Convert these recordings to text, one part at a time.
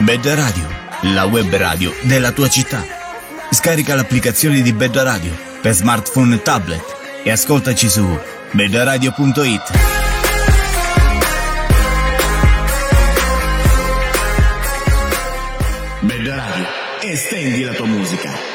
Bed Radio, la web radio della tua città. Scarica l'applicazione di Bed Radio per smartphone e tablet e ascoltaci su bedradio.it. Bed Radio, estendi la tua musica.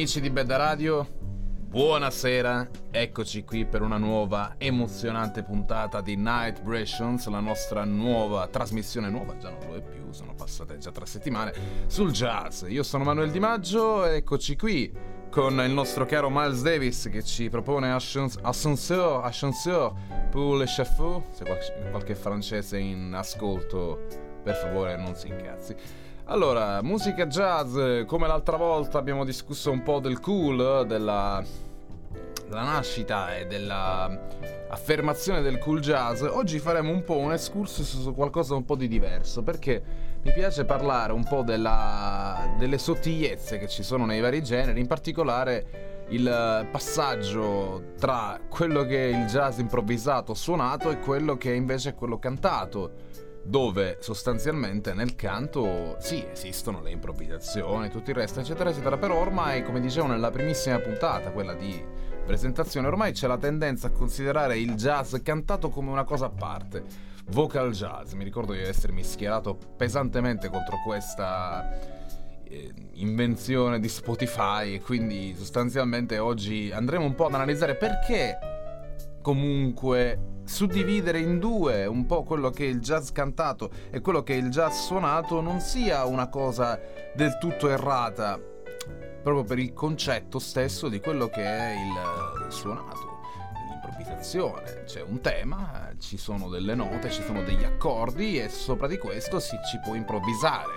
Amici di Bedda Radio, buonasera, eccoci qui per una nuova emozionante puntata di Night Brations, la nostra nuova trasmissione nuova, già non lo è più, sono passate già tre settimane, sul jazz. Io sono Manuel Di Maggio, eccoci qui con il nostro caro Miles Davis che ci propone Ascenseur, Ascenseur pour le chapeau, se qualche francese in ascolto per favore non si incazzi. Allora, musica jazz, come l'altra volta abbiamo discusso un po' del cool, della, della nascita e dell'affermazione del cool jazz, oggi faremo un po' un excursus su qualcosa un po' di diverso, perché mi piace parlare un po' della, delle sottigliezze che ci sono nei vari generi, in particolare il passaggio tra quello che è il jazz improvvisato, suonato e quello che invece è quello cantato dove sostanzialmente nel canto sì esistono le improvvisazioni, tutto il resto eccetera eccetera, però ormai come dicevo nella primissima puntata, quella di presentazione, ormai c'è la tendenza a considerare il jazz cantato come una cosa a parte. Vocal jazz, mi ricordo di essermi schierato pesantemente contro questa eh, invenzione di Spotify e quindi sostanzialmente oggi andremo un po' ad analizzare perché comunque suddividere in due un po' quello che è il jazz cantato e quello che è il jazz suonato non sia una cosa del tutto errata, proprio per il concetto stesso di quello che è il suonato, l'improvvisazione. C'è un tema, ci sono delle note, ci sono degli accordi e sopra di questo si ci può improvvisare.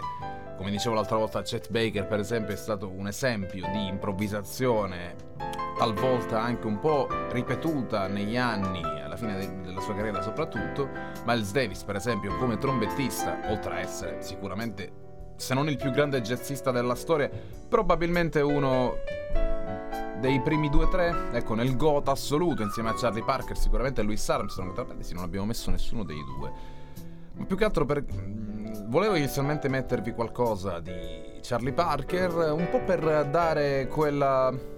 Come dicevo l'altra volta, Chet Baker per esempio è stato un esempio di improvvisazione talvolta anche un po' ripetuta negli anni, alla fine de- della sua carriera soprattutto, Miles Davis per esempio come trombettista, oltre a essere sicuramente, se non il più grande jazzista della storia, probabilmente uno dei primi due o tre, ecco, nel GOT assoluto insieme a Charlie Parker, sicuramente Louis Armstrong, tra parentesi non abbiamo messo nessuno dei due. Ma più che altro per... Volevo inizialmente mettervi qualcosa di Charlie Parker, un po' per dare quella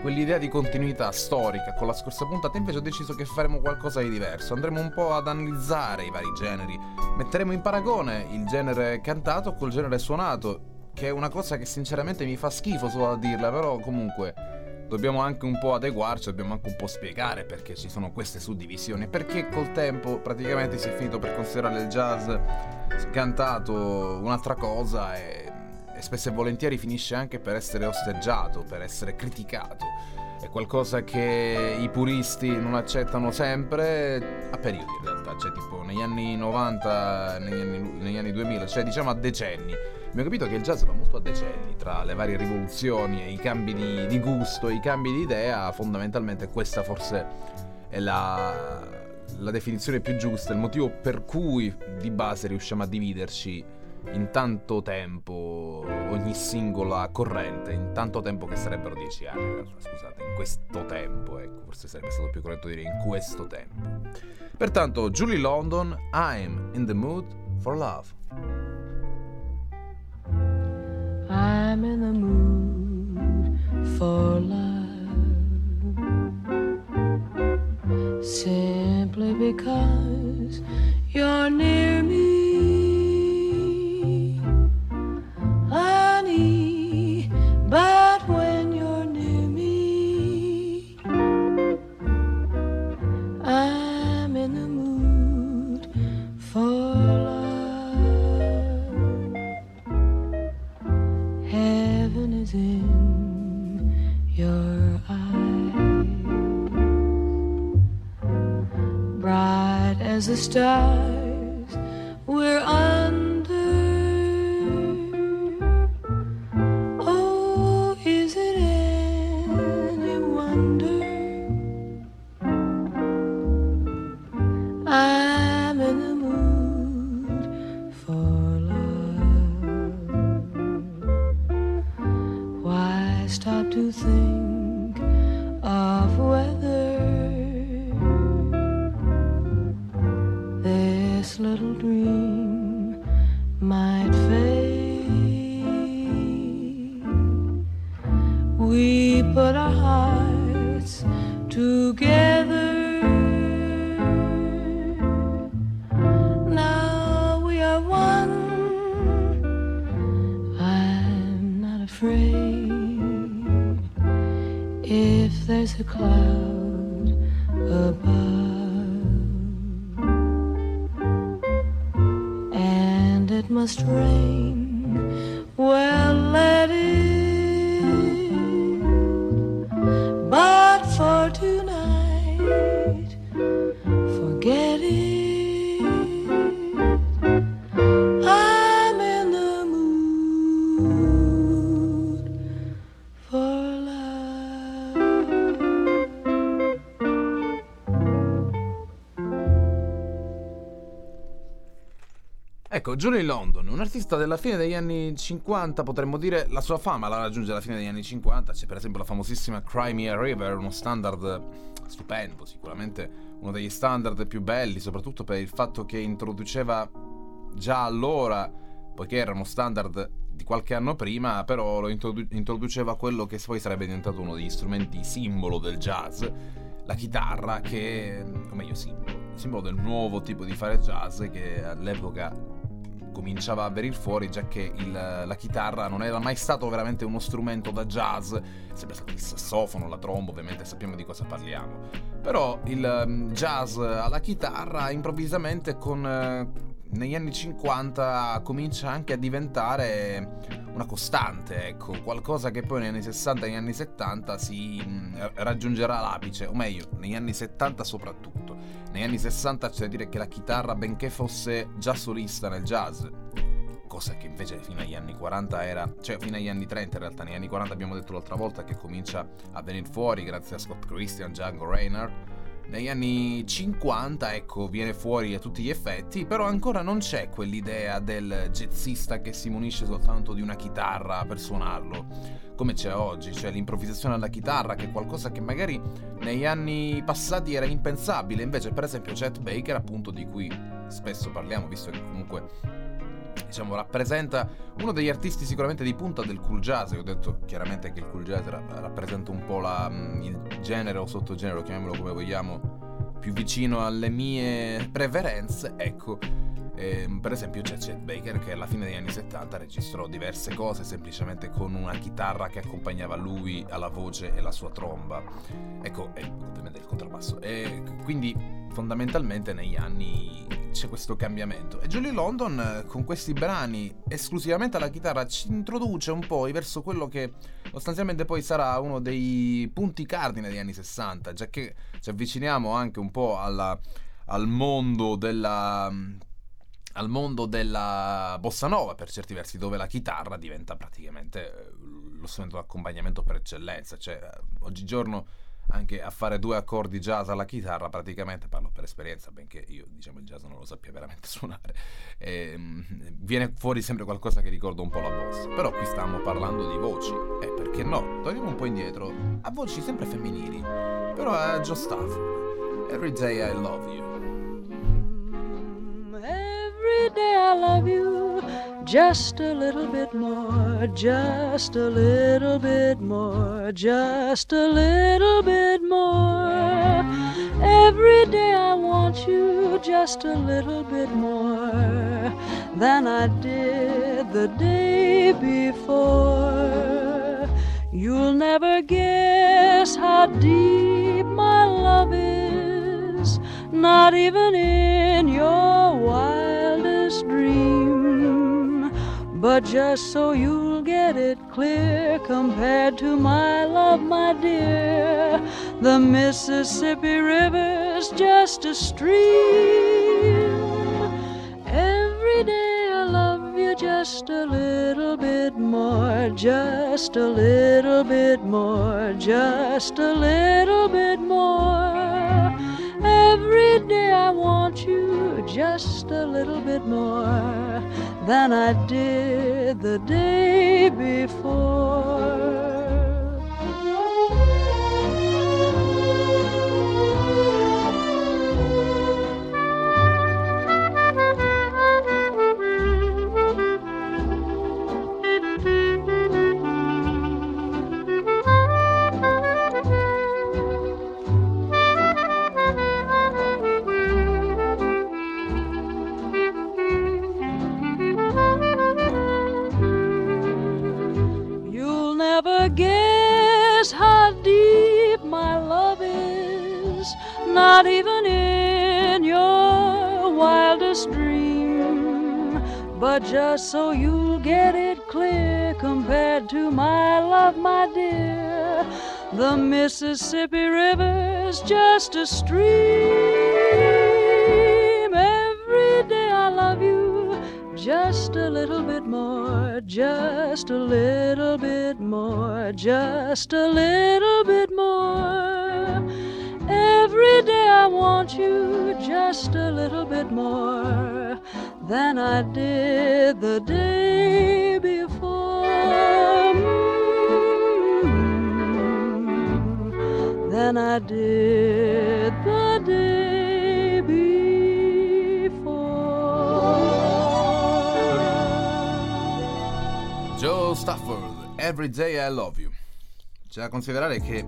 quell'idea di continuità storica con la scorsa puntata, invece ho deciso che faremo qualcosa di diverso. Andremo un po' ad analizzare i vari generi. Metteremo in paragone il genere cantato col genere suonato, che è una cosa che sinceramente mi fa schifo solo a dirla, però comunque dobbiamo anche un po' adeguarci, dobbiamo anche un po' spiegare perché ci sono queste suddivisioni, perché col tempo praticamente si è finito per considerare il jazz cantato un'altra cosa e e spesso e volentieri finisce anche per essere osteggiato, per essere criticato. È qualcosa che i puristi non accettano sempre, a periodi in realtà, cioè tipo negli anni 90, negli anni, negli anni 2000, cioè diciamo a decenni. Abbiamo capito che il jazz va molto a decenni, tra le varie rivoluzioni e i cambi di, di gusto, i cambi di idea, fondamentalmente questa forse è la, la definizione più giusta, il motivo per cui di base riusciamo a dividerci in tanto tempo ogni singola corrente, in tanto tempo che sarebbero dieci anni, scusate, in questo tempo, ecco, forse sarebbe stato più corretto dire in questo tempo. Pertanto, Julie London, I'm in the mood for love. I'm in the mood for love. Simply because you're near Ecco, Julie London, un artista della fine degli anni 50, potremmo dire la sua fama la raggiunge alla fine degli anni 50, c'è per esempio la famosissima Cry Me a River, uno standard stupendo, sicuramente uno degli standard più belli, soprattutto per il fatto che introduceva già allora, poiché era uno standard di qualche anno prima, però lo introdu- introduceva quello che poi sarebbe diventato uno degli strumenti simbolo del jazz, la chitarra che, o meglio simbolo, simbolo del nuovo tipo di fare jazz che all'epoca cominciava a venire fuori già che il, la chitarra non era mai stato veramente uno strumento da jazz, sempre stato il sassofono, la tromba, ovviamente sappiamo di cosa parliamo. Però il um, jazz alla chitarra improvvisamente con eh, negli anni 50 comincia anche a diventare una costante, ecco, qualcosa che poi negli anni 60 e negli anni 70 si mh, raggiungerà l'apice, o meglio, negli anni 70 soprattutto. Negli anni 60 c'è da dire che la chitarra, benché fosse già solista nel jazz, cosa che invece fino agli anni 40 era, cioè fino agli anni 30 in realtà, negli anni 40 abbiamo detto l'altra volta che comincia a venire fuori grazie a Scott Christian, Django Reinhardt, negli anni 50, ecco, viene fuori a tutti gli effetti, però ancora non c'è quell'idea del jazzista che si munisce soltanto di una chitarra per suonarlo, come c'è oggi, cioè l'improvvisazione alla chitarra, che è qualcosa che magari negli anni passati era impensabile, invece per esempio Chet Baker, appunto di cui spesso parliamo, visto che comunque diciamo, rappresenta uno degli artisti sicuramente di punta del cool jazz. Ho detto chiaramente che il cool jazz ra- rappresenta un po' la, il genere o sottogenere, chiamiamolo come vogliamo, più vicino alle mie preferenze. Ecco, ehm, per esempio c'è Chet Baker che alla fine degli anni 70 registrò diverse cose semplicemente con una chitarra che accompagnava lui alla voce e la sua tromba. Ecco, e ovviamente il contrabbasso. E quindi fondamentalmente negli anni c'è questo cambiamento. E Julie London eh, con questi brani esclusivamente alla chitarra ci introduce un po' verso quello che sostanzialmente poi sarà uno dei punti cardine degli anni 60, già che ci avviciniamo anche un po' alla, al mondo della al mondo della bossa nova per certi versi dove la chitarra diventa praticamente eh, lo strumento d'accompagnamento per eccellenza cioè eh, oggigiorno anche a fare due accordi jazz alla chitarra, praticamente parlo per esperienza, benché io diciamo il jazz non lo sappia veramente suonare, e, viene fuori sempre qualcosa che ricorda un po' la bossa. Però qui stiamo parlando di voci, e perché no? Torniamo un po' indietro, a voci sempre femminili, però a Joe Stafford, Every Day I Love You. Every day I love you just a little bit more, just a little bit more, just a little bit more. Every day I want you just a little bit more than I did the day before. You'll never guess how deep my love is, not even in your wildest dream. But just so you'll get it clear, compared to my love, my dear, the Mississippi River's just a stream. Every day I love you just a little bit more, just a little bit more, just a little bit more. Want you just a little bit more than I did the day before. Not even in your wildest dream. But just so you'll get it clear, compared to my love, my dear, the Mississippi River's just a stream. Every day I love you just a little bit more, just a little bit more, just a little bit more. Want you just a little bit more than I did the day before. Mm, Than I did the day before. Joe Stafford, Every Day I Love You. C'è da considerare che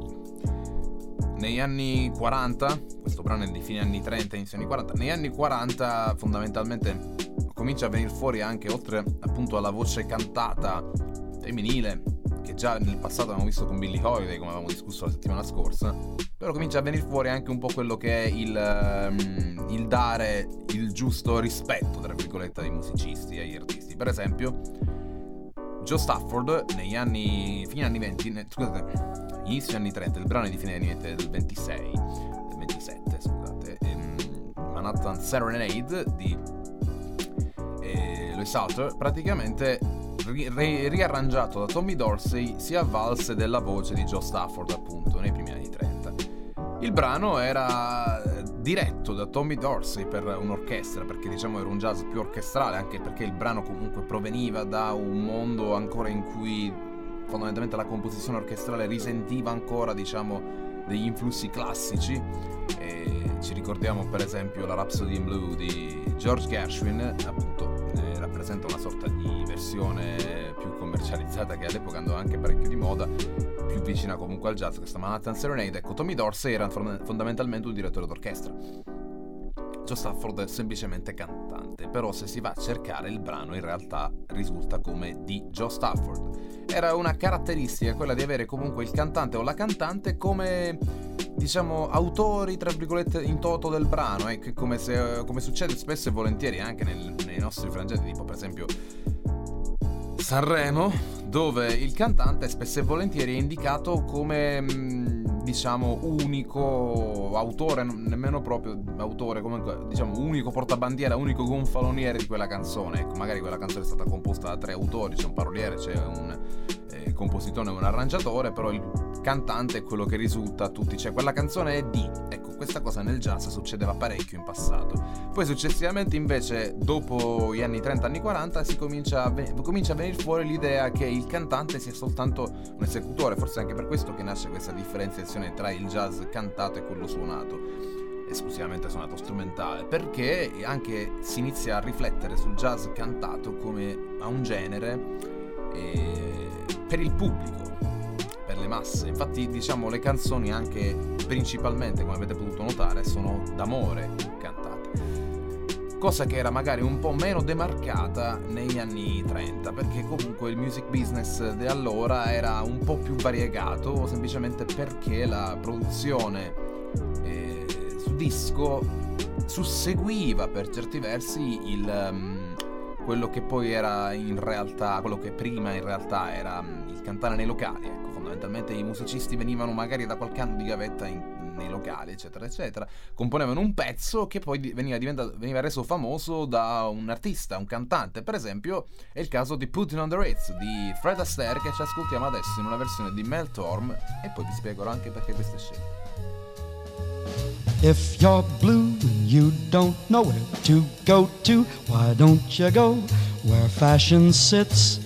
negli anni 40, questo brano è di fine anni 30, inizio anni 40, negli anni 40 fondamentalmente comincia a venire fuori anche, oltre appunto alla voce cantata femminile, che già nel passato abbiamo visto con Billie Holiday, come avevamo discusso la settimana scorsa, però comincia a venire fuori anche un po' quello che è il, ehm, il dare il giusto rispetto, tra virgolette, ai musicisti e agli artisti. Per esempio, Joe Stafford negli anni fine anni 20 ne- scusate inizio anni 30 il brano è di fine anni 20 del 26 del 27 scusate Manhattan Serenade di eh, Louis Salter praticamente ri- ri- riarrangiato da Tommy Dorsey si avvalse della voce di Joe Stafford appunto nei primi anni 30 il brano era diretto da Tommy Dorsey per un'orchestra, perché diciamo era un jazz più orchestrale, anche perché il brano comunque proveniva da un mondo ancora in cui fondamentalmente la composizione orchestrale risentiva ancora, diciamo, degli influssi classici. E ci ricordiamo per esempio la Rhapsody in Blue di George Gershwin, appunto, eh, rappresenta una sorta di versione più commercializzata che all'epoca andava anche parecchio di moda, più vicina comunque al jazz, questa Manhattan Serenade. Ecco, Tommy Dorsey era fond- fondamentalmente un direttore d'orchestra. Joe Stafford è semplicemente cantante, però se si va a cercare il brano in realtà risulta come di Joe Stafford. Era una caratteristica quella di avere comunque il cantante o la cantante come diciamo autori tra virgolette in toto del brano, eh, come, se, come succede spesso e volentieri anche nel- nei nostri frangenti, tipo per esempio Sanremo, dove il cantante spesso e volentieri è indicato come mh, diciamo unico autore, nemmeno proprio autore, comunque diciamo unico portabandiera, unico gonfaloniere di quella canzone. Ecco, magari quella canzone è stata composta da tre autori, c'è un paroliere, c'è un eh, compositore e un arrangiatore, però il cantante è quello che risulta a tutti, cioè quella canzone è di. Ecco, questa cosa nel jazz succedeva parecchio in passato. Poi successivamente invece, dopo gli anni 30, anni 40, si comincia a, ve- comincia a venire fuori l'idea che il cantante sia soltanto un esecutore, forse anche per questo che nasce questa differenziazione tra il jazz cantato e quello suonato esclusivamente suonato strumentale, perché anche si inizia a riflettere sul jazz cantato come a un genere eh, per il pubblico, per le masse. Infatti, diciamo, le canzoni anche principalmente, come avete potuto notare, sono d'amore cantate. Cosa che era magari un po' meno demarcata negli anni 30, perché comunque il music business di allora era un po' più variegato, semplicemente perché la produzione eh, su disco susseguiva per certi versi il, um, quello che poi era in realtà, quello che prima in realtà era um, il cantare nei locali. Fondamentalmente i musicisti venivano magari da qualche anno di gavetta in- nei locali, eccetera, eccetera, componevano un pezzo che poi veniva, veniva reso famoso da un artista, un cantante. Per esempio, è il caso di Putting on the Ritz di Fred Astaire che ci ascoltiamo adesso in una versione di Mel Torm e poi vi spiegherò anche perché queste scelte. If you're blue and you don't know where to go to, why don't you go where fashion sits?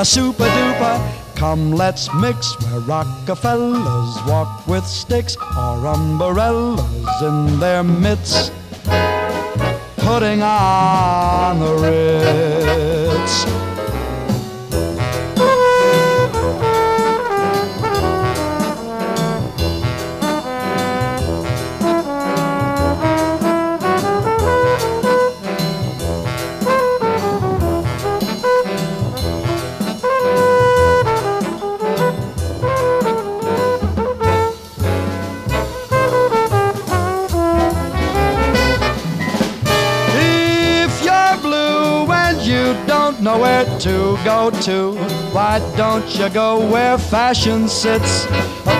A super duper Come, let's mix where Rockefellers walk with sticks or umbrellas in their midst, putting on the Ritz. Don't where to go to, why don't you go where fashion sits,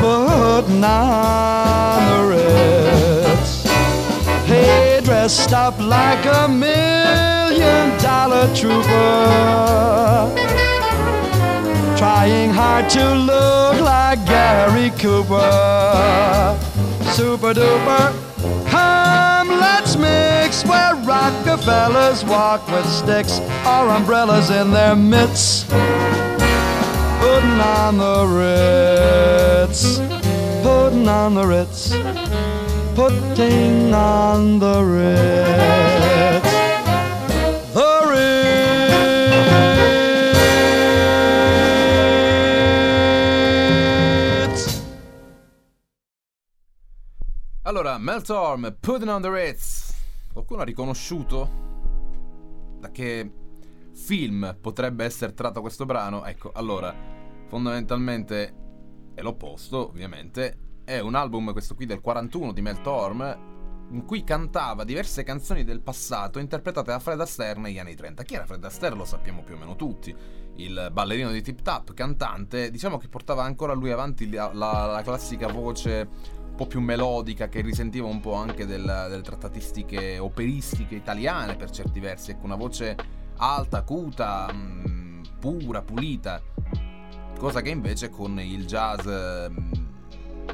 putting on the Ritz? Hey, dressed up like a million dollar trooper, trying hard to look like Gary Cooper. Super duper. Where Rockefellers walk with sticks or umbrellas in their mitts. Putting on the Ritz, putting on the Ritz, putting on the Ritz. The Ritz. Allora, Meltorm, Putting on the Ritz. Qualcuno ha riconosciuto da che film potrebbe essere tratto questo brano? Ecco, allora, fondamentalmente è l'opposto, ovviamente. È un album, questo qui del 41 di Meltorm, in cui cantava diverse canzoni del passato interpretate da Fred Astaire negli anni 30. Chi era Fred Astaire lo sappiamo più o meno tutti. Il ballerino di Tip Tap, cantante, diciamo che portava ancora lui avanti la, la- la classica voce po' più melodica che risentiva un po' anche del- delle trattatistiche operistiche italiane per certi versi, ecco una voce alta, acuta, mm, pura, pulita, cosa che invece con il jazz mm,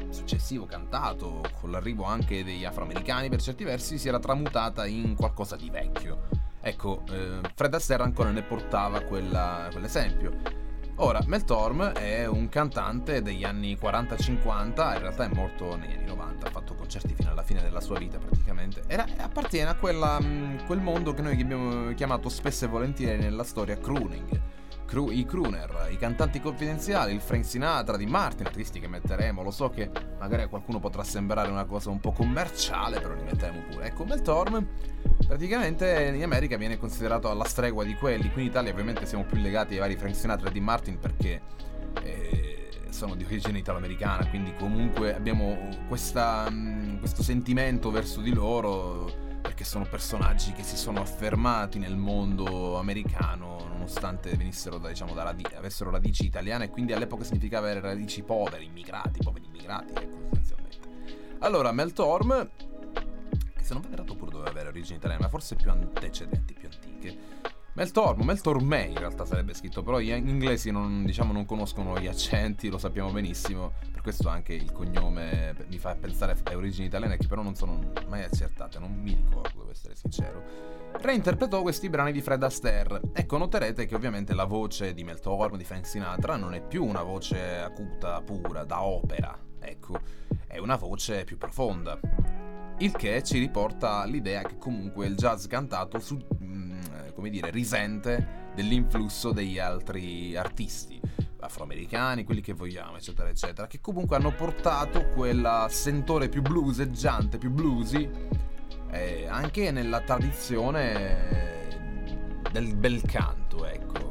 successivo cantato, con l'arrivo anche degli afroamericani per certi versi, si era tramutata in qualcosa di vecchio. Ecco, eh, Fred Astaire ancora ne portava quella- quell'esempio. Ora, Mel Torm è un cantante degli anni 40-50, in realtà è morto negli anni 90, ha fatto concerti fino alla fine della sua vita praticamente. Era- appartiene a quella, quel mondo che noi abbiamo chiamato spesso e volentieri nella storia crooning. Cru- I crooner, i cantanti confidenziali, il Frank Sinatra di Martin, artisti che metteremo. Lo so che magari a qualcuno potrà sembrare una cosa un po' commerciale, però li metteremo pure. Ecco, Mel Torm praticamente in America viene considerato alla stregua di quelli. Qui in Italia ovviamente siamo più legati ai vari Frank Sinatra e di Martin perché eh, sono di origine italo-americana, quindi comunque abbiamo questa, mh, questo sentimento verso di loro perché sono personaggi che si sono affermati nel mondo americano nonostante venissero da, diciamo, da radi- avessero radici italiane e quindi all'epoca significava avere radici povere, immigrati, poveri immigrati, ecco sostanzialmente. Allora, Mel Torm, che se non vado errato pure doveva avere origini italiane, ma forse più antecedenti, più antiche. Mel Torm, Mel Tormé in realtà sarebbe scritto, però gli inglesi non, diciamo, non conoscono gli accenti, lo sappiamo benissimo, per questo anche il cognome mi fa pensare a origini italiane che però non sono mai accertate, non mi ricordo, devo essere sincero. Reinterpretò questi brani di Fred Astaire. Ecco, noterete che ovviamente la voce di Mel Torm, di Frank Sinatra, non è più una voce acuta, pura, da opera, ecco, è una voce più profonda. Il che ci riporta all'idea che comunque il jazz cantato su, mm, come dire, risente dell'influsso degli altri artisti afroamericani, quelli che vogliamo, eccetera, eccetera, che comunque hanno portato quel sentore più blueseggiante, più bluesy, eh, anche nella tradizione del bel canto, ecco.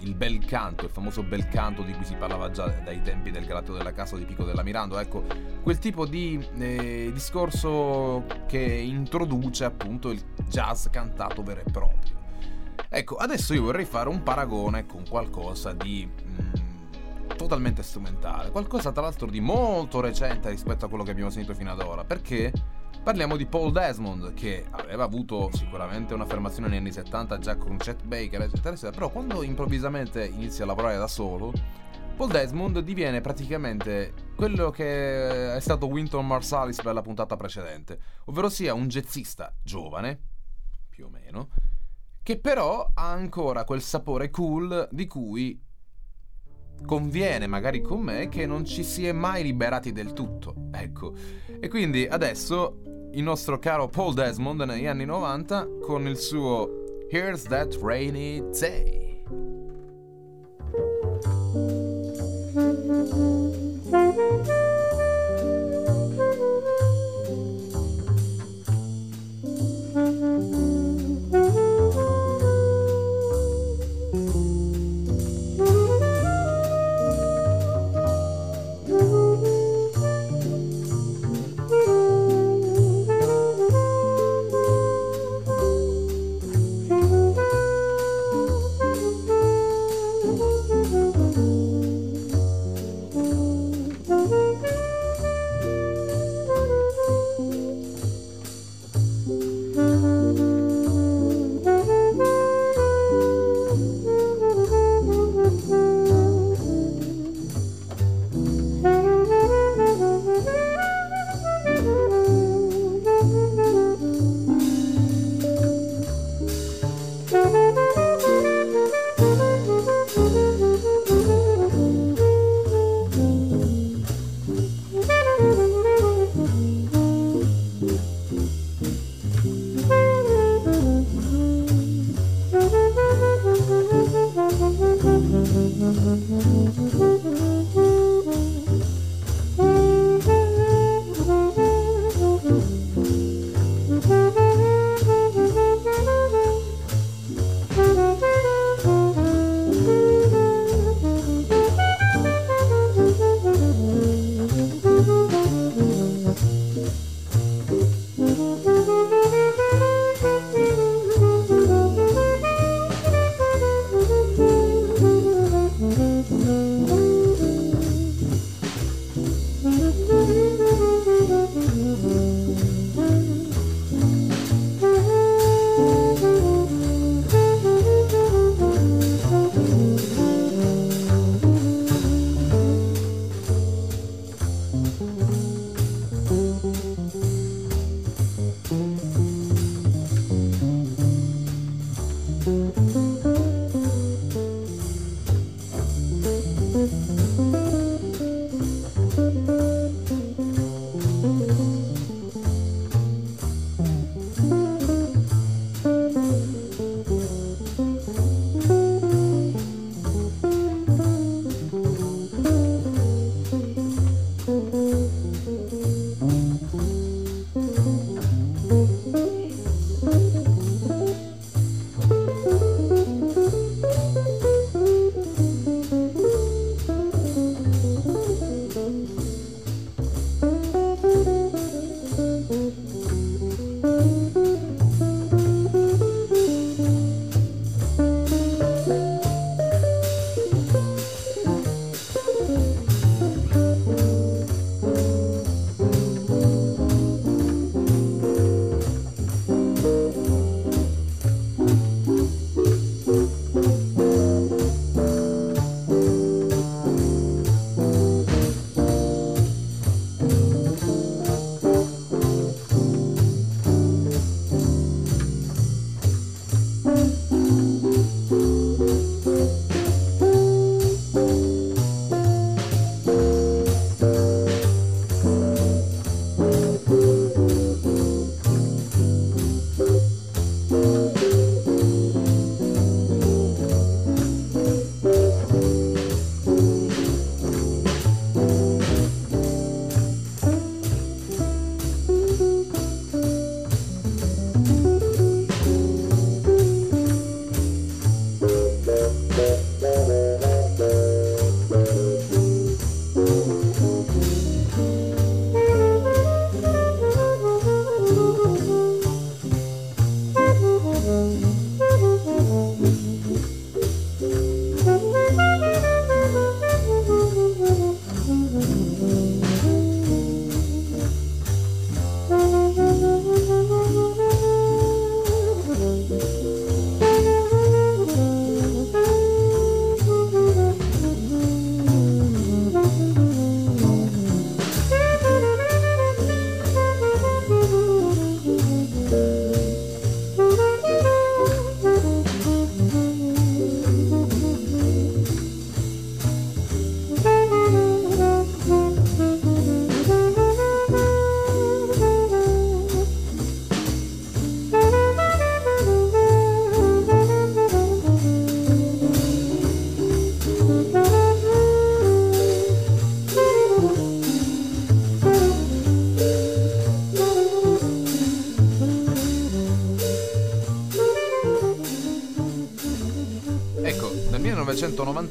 Il bel canto, il famoso bel canto di cui si parlava già dai tempi del Galateo della Casa di Pico della Mirando, ecco, quel tipo di eh, discorso che introduce appunto il jazz cantato vero e proprio. Ecco, adesso io vorrei fare un paragone con qualcosa di mm, totalmente strumentale, qualcosa tra l'altro di molto recente rispetto a quello che abbiamo sentito fino ad ora, perché parliamo di Paul Desmond, che aveva avuto sicuramente un'affermazione negli anni 70 già con Chet Baker, eccetera, eccetera, però quando improvvisamente inizia a lavorare da solo, Paul Desmond diviene praticamente quello che è stato Winton Marsalis per la puntata precedente, ovvero sia un jazzista giovane, più o meno, che però ha ancora quel sapore cool di cui conviene magari con me che non ci si è mai liberati del tutto. Ecco. E quindi adesso il nostro caro Paul Desmond negli anni 90 con il suo Here's That Rainy Day. thank you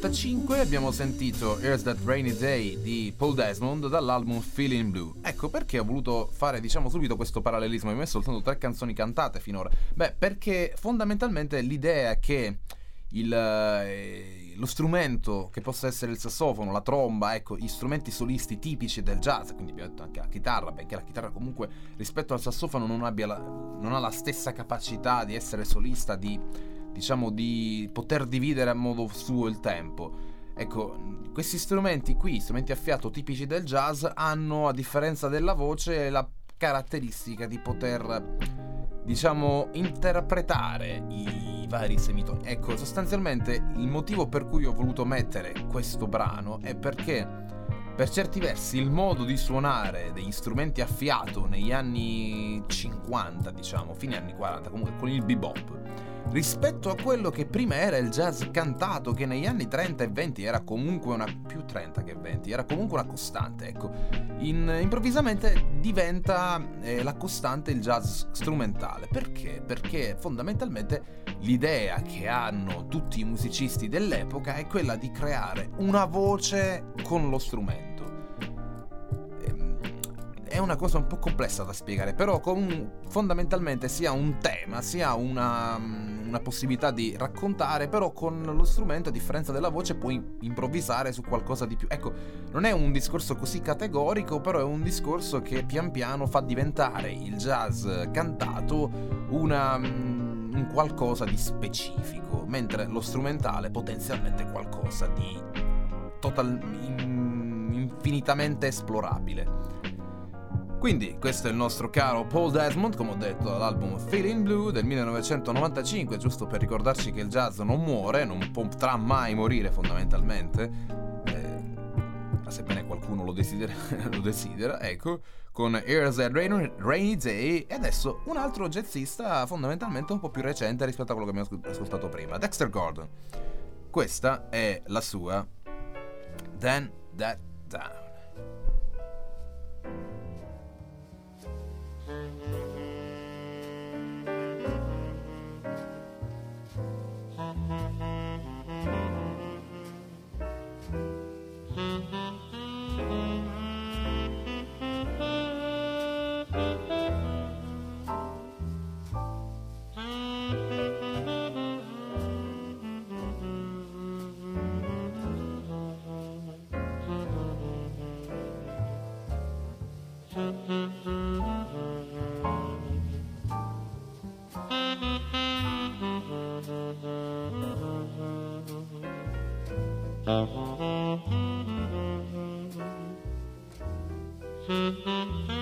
1995 abbiamo sentito Here's That Rainy Day di Paul Desmond dall'album Feeling Blue. Ecco perché ho voluto fare, diciamo, subito questo parallelismo. Mi ho messo soltanto tre canzoni cantate finora. Beh, perché fondamentalmente l'idea che il, eh, lo strumento che possa essere il sassofono, la tromba, ecco, gli strumenti solisti tipici del jazz, quindi abbiamo detto anche la chitarra, benché la chitarra comunque rispetto al sassofono non, la, non ha la stessa capacità di essere solista, di, diciamo, di poter dividere a modo suo il tempo. Ecco, questi strumenti qui, strumenti a fiato tipici del jazz, hanno, a differenza della voce, la caratteristica di poter, diciamo, interpretare i vari semitoni. Ecco, sostanzialmente il motivo per cui ho voluto mettere questo brano è perché per certi versi il modo di suonare degli strumenti a fiato negli anni 50, diciamo, fine anni 40, comunque con il bebop, rispetto a quello che prima era il jazz cantato, che negli anni 30 e 20 era comunque una più 30 che 20, era comunque una costante, ecco. In, improvvisamente diventa eh, la costante il jazz strumentale. Perché? Perché fondamentalmente l'idea che hanno tutti i musicisti dell'epoca è quella di creare una voce con lo strumento una cosa un po' complessa da spiegare, però con, fondamentalmente sia un tema, sia una, una, possibilità di raccontare, però con lo strumento, a differenza della voce, puoi improvvisare su qualcosa di più. Ecco, non è un discorso così categorico, però è un discorso che pian piano fa diventare il jazz cantato una, un qualcosa di specifico, mentre lo strumentale potenzialmente qualcosa di total, infinitamente esplorabile. Quindi questo è il nostro caro Paul Desmond, come ho detto, dall'album Feeling Blue del 1995, giusto per ricordarci che il jazz non muore, non potrà mai morire fondamentalmente, eh, sebbene qualcuno lo desidera, lo desidera, ecco, con Here's a Rainy, Rainy Day e adesso un altro jazzista fondamentalmente un po' più recente rispetto a quello che abbiamo ascoltato prima, Dexter Gordon. Questa è la sua Then That Down. Mm-hmm.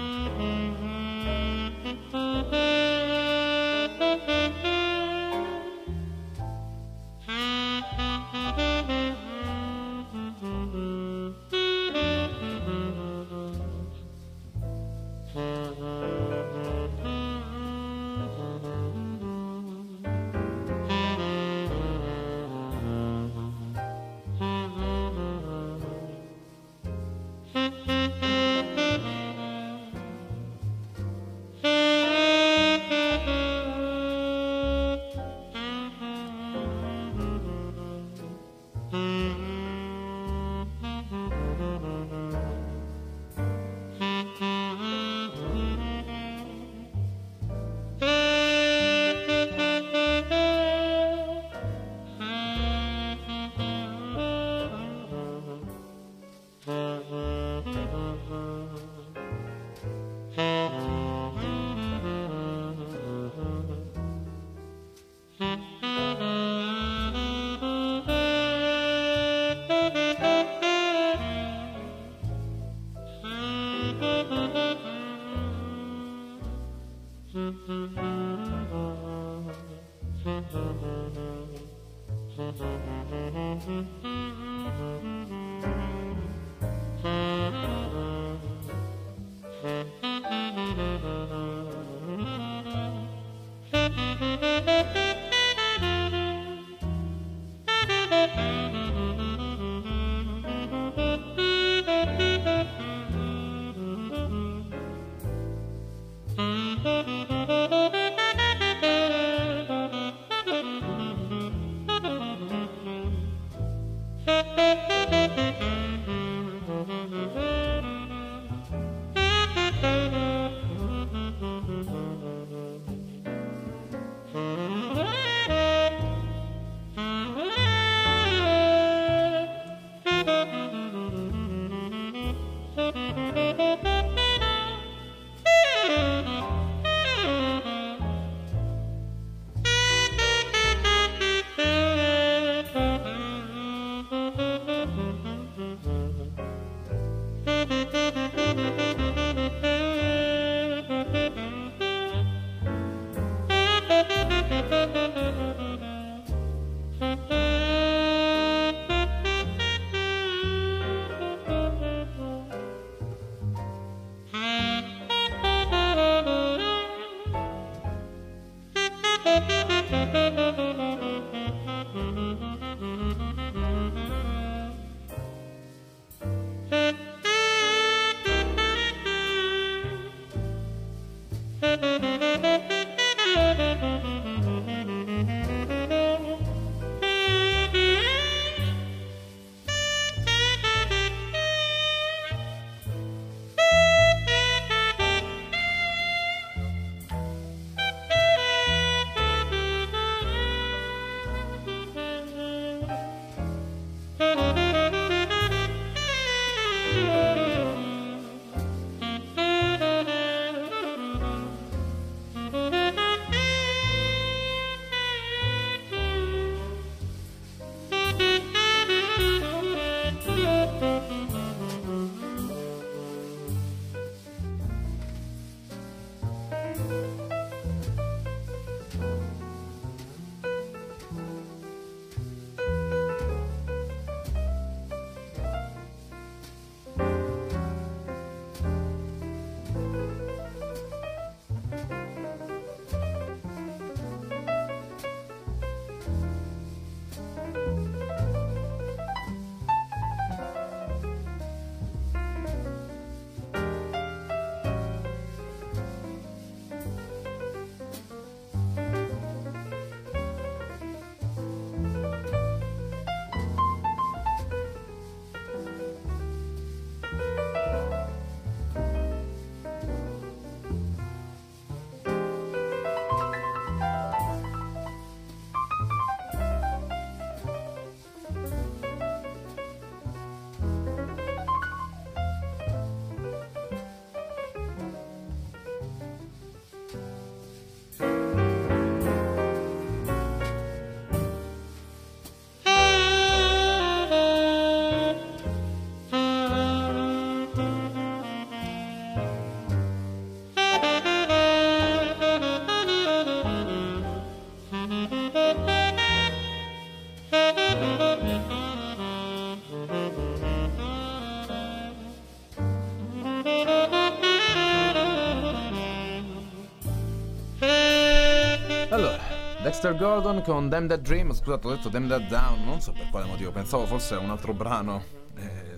Dexter Gordon con Damn That Dream, scusate ho detto Damn That Down, non so per quale motivo, pensavo fosse un altro brano eh,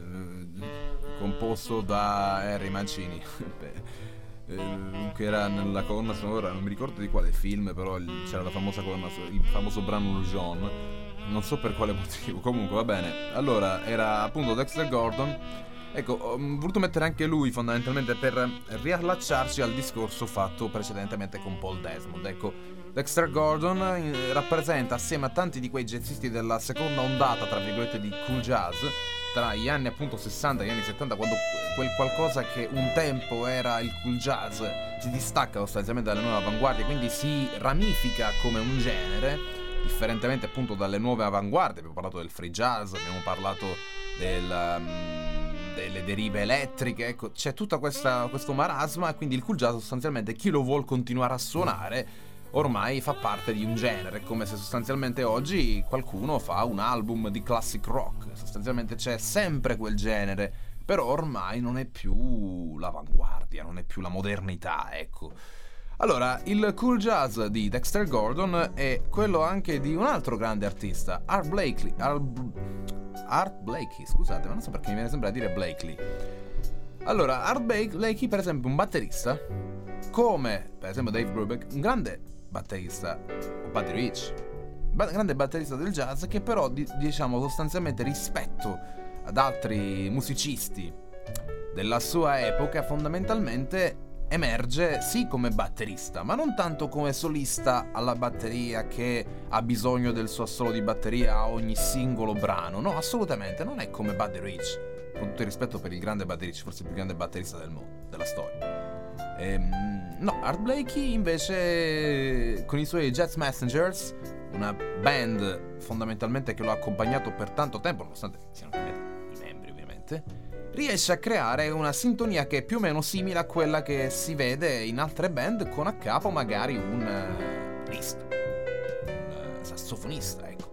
composto da Harry Mancini, eh, che era nella colonna sonora, non mi ricordo di quale film, però c'era la famosa colonna il famoso brano Lujon, non so per quale motivo, comunque va bene. Allora, era appunto Dexter Gordon Ecco, ho voluto mettere anche lui fondamentalmente per riallacciarci al discorso fatto precedentemente con Paul Desmond. Ecco, Dexter Gordon eh, rappresenta assieme a tanti di quei jazzisti della seconda ondata, tra virgolette, di cool jazz, tra gli anni appunto 60 e gli anni 70, quando quel qualcosa che un tempo era il cool jazz si distacca sostanzialmente dalle nuove avanguardie, quindi si ramifica come un genere, differentemente appunto dalle nuove avanguardie. Abbiamo parlato del free jazz, abbiamo parlato del. Um, delle derive elettriche, ecco, c'è tutto questo marasma e quindi il cool jazz sostanzialmente chi lo vuole continuare a suonare ormai fa parte di un genere, come se sostanzialmente oggi qualcuno fa un album di classic rock, sostanzialmente c'è sempre quel genere, però ormai non è più l'avanguardia, non è più la modernità, ecco. Allora, il cool jazz di Dexter Gordon è quello anche di un altro grande artista, Art Blakely. Art, Art Blakey, scusate, ma non so perché mi viene sempre a dire Blakely. Allora, Art Blakey, per esempio, un batterista, come per esempio Dave Brubeck, un grande batterista, o Buddy Rich, grande batterista del jazz che però diciamo sostanzialmente rispetto ad altri musicisti della sua epoca fondamentalmente emerge sì come batterista, ma non tanto come solista alla batteria che ha bisogno del suo assolo di batteria a ogni singolo brano. No, assolutamente, non è come Buddy Rich. Con tutto il rispetto per il grande Buddy Rich, forse il più grande batterista del mondo, della storia. Ehm, no, Art Blakey invece con i suoi Jazz Messengers, una band fondamentalmente che lo accompagnato per tanto tempo, nonostante siano cambiati i membri ovviamente riesce a creare una sintonia che è più o meno simile a quella che si vede in altre band con a capo magari un uh, un uh, sassofonista, ecco.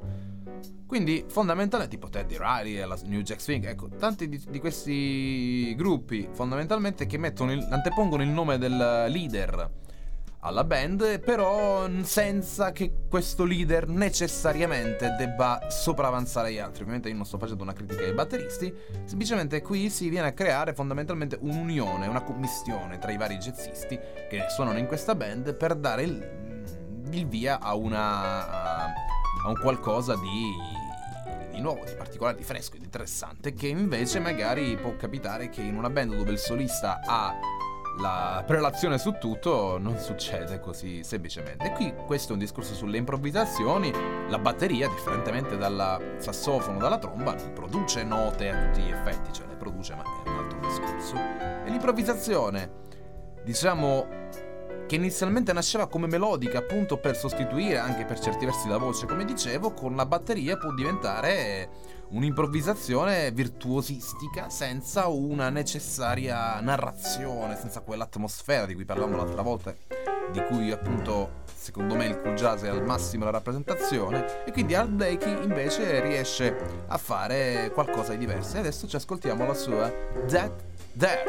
Quindi fondamentalmente tipo Teddy Riley e la New Jack Swing, ecco, tanti di, di questi gruppi fondamentalmente che mettono il, antepongono il nome del leader alla band, però senza che questo leader necessariamente debba sopravanzare gli altri. Ovviamente io non sto facendo una critica ai batteristi, semplicemente qui si viene a creare fondamentalmente un'unione, una commistione tra i vari jazzisti che suonano in questa band per dare il, il via a una a un qualcosa di di nuovo, di particolare, di fresco, di interessante, che invece magari può capitare che in una band dove il solista ha la prelazione su tutto non succede così semplicemente. E qui questo è un discorso sulle improvvisazioni. La batteria, differentemente dal sassofono, dalla tromba, non produce note a tutti gli effetti, cioè le produce, ma è un altro discorso. E l'improvvisazione, diciamo che inizialmente nasceva come melodica appunto per sostituire anche per certi versi la voce, come dicevo, con la batteria può diventare un'improvvisazione virtuosistica senza una necessaria narrazione, senza quell'atmosfera di cui parlavamo l'altra volta, di cui appunto secondo me il cool jazz è al massimo la rappresentazione e quindi Art Blakey invece riesce a fare qualcosa di diverso e adesso ci ascoltiamo la sua That There.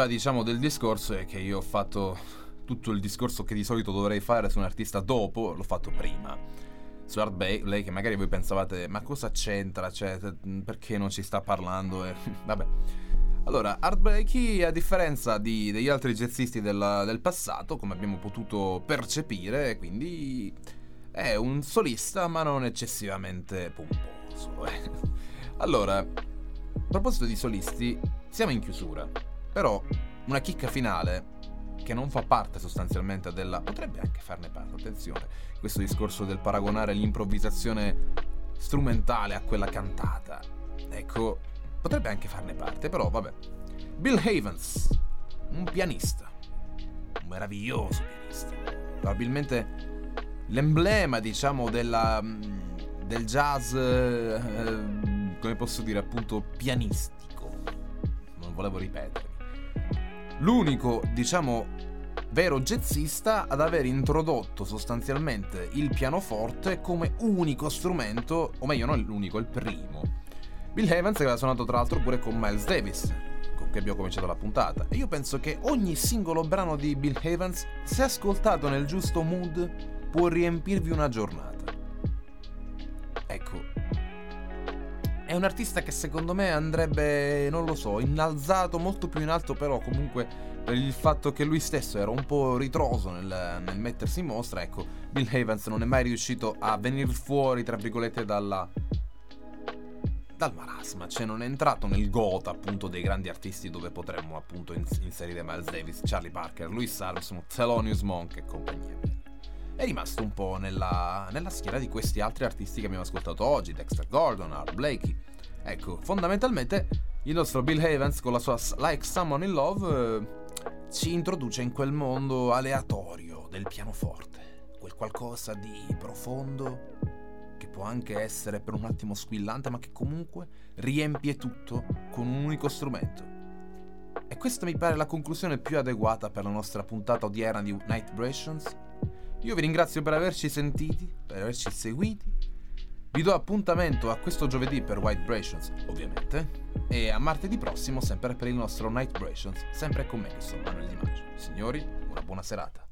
Deriva, diciamo, del discorso è che io ho fatto tutto il discorso che di solito dovrei fare su un artista dopo, l'ho fatto prima. Su Art Blakey, che magari voi pensavate, ma cosa c'entra? Cioè, perché non ci sta parlando? E... Vabbè. Allora, Art Blakey, a differenza di, degli altri jazzisti del, del passato, come abbiamo potuto percepire, quindi è un solista, ma non eccessivamente pomposo. Eh. Allora, a proposito di solisti, siamo in chiusura. Però una chicca finale che non fa parte sostanzialmente della... potrebbe anche farne parte, attenzione, questo discorso del paragonare l'improvvisazione strumentale a quella cantata. Ecco, potrebbe anche farne parte, però vabbè. Bill Havens, un pianista, un meraviglioso pianista, probabilmente l'emblema, diciamo, della, del jazz, eh, come posso dire, appunto, pianistico. Non volevo ripetermi l'unico, diciamo, vero jazzista ad aver introdotto sostanzialmente il pianoforte come unico strumento, o meglio non l'unico, il primo. Bill Evans aveva suonato tra l'altro pure con Miles Davis, con cui abbiamo cominciato la puntata, e io penso che ogni singolo brano di Bill Evans, se ascoltato nel giusto mood, può riempirvi una giornata. Ecco, è un artista che secondo me andrebbe, non lo so, innalzato molto più in alto, però comunque per il fatto che lui stesso era un po' ritroso nel, nel mettersi in mostra, ecco, Bill Evans non è mai riuscito a venire fuori, tra virgolette, dalla, dal marasma, cioè non è entrato nel gota appunto dei grandi artisti dove potremmo appunto inserire Miles Davis, Charlie Parker, Louis Armstrong, Thelonious Monk e compagnia. È rimasto un po' nella, nella schiera di questi altri artisti che abbiamo ascoltato oggi, Dexter Gordon, Art Blakey. Ecco, fondamentalmente il nostro Bill Evans con la sua Like Someone in Love eh, ci introduce in quel mondo aleatorio del pianoforte, quel qualcosa di profondo che può anche essere per un attimo squillante, ma che comunque riempie tutto con un unico strumento. E questa mi pare la conclusione più adeguata per la nostra puntata odierna di Night Vibrations io vi ringrazio per averci sentiti, per averci seguiti. Vi do appuntamento a questo giovedì per White Vibrations, ovviamente, e a martedì prossimo sempre per il nostro Night Vibrations, sempre con me che sono Manuel Di Maggio. Signori, una buona serata.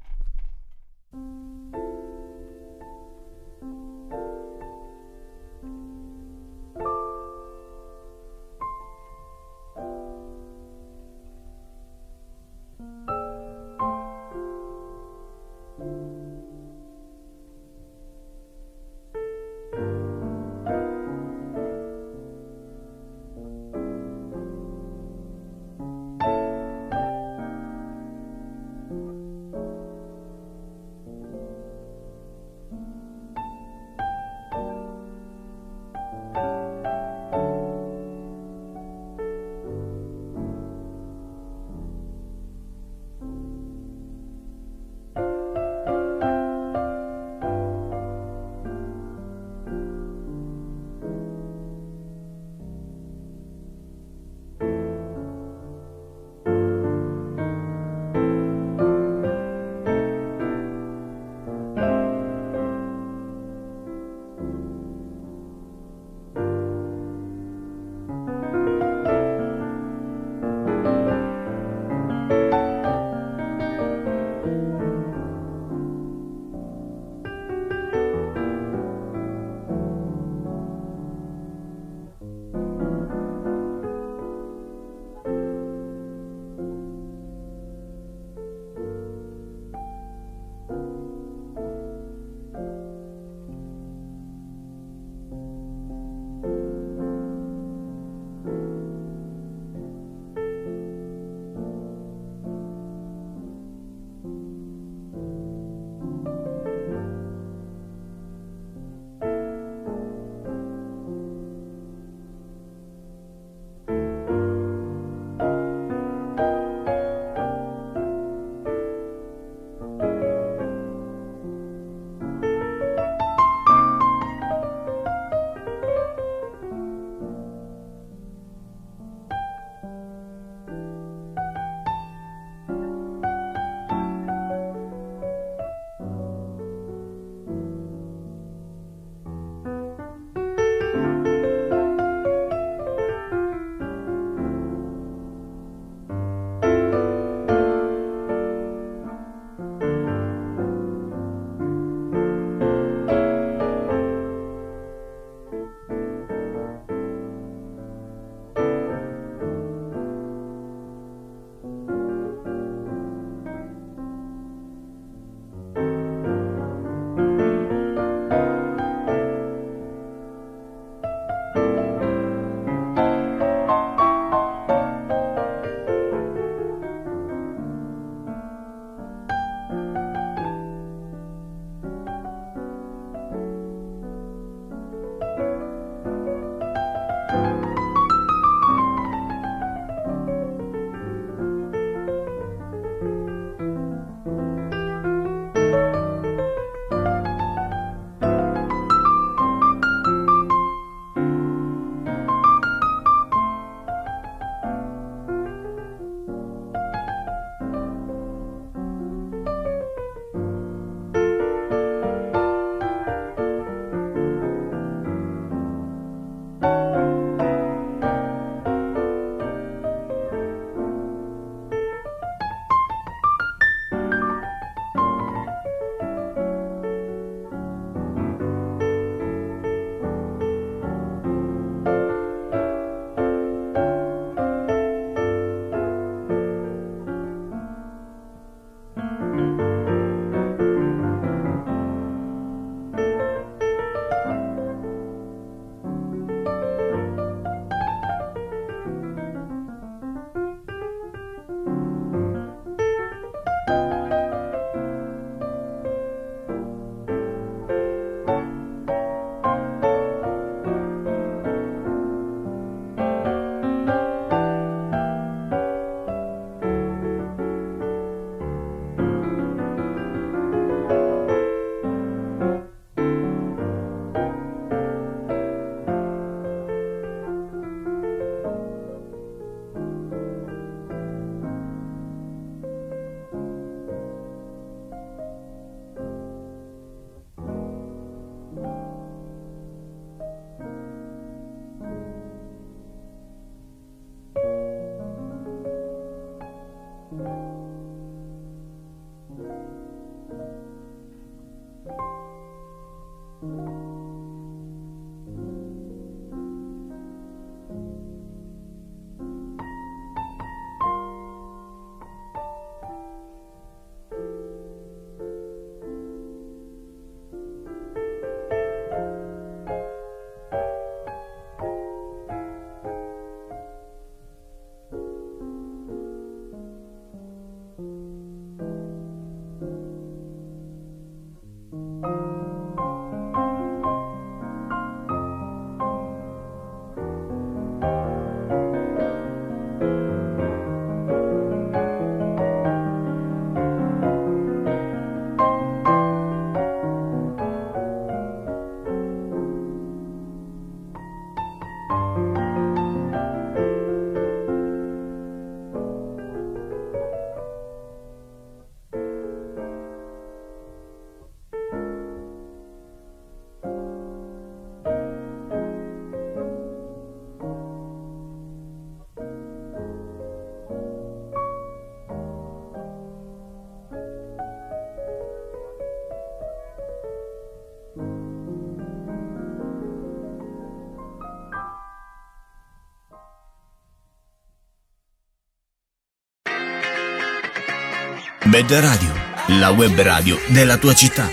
Bed Radio, la web radio della tua città.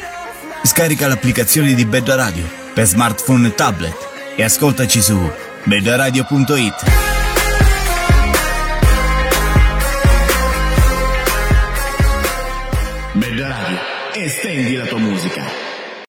Scarica l'applicazione di Bed Radio per smartphone e tablet e ascoltaci su bedradio.it. Bed Radio, estendi la tua musica.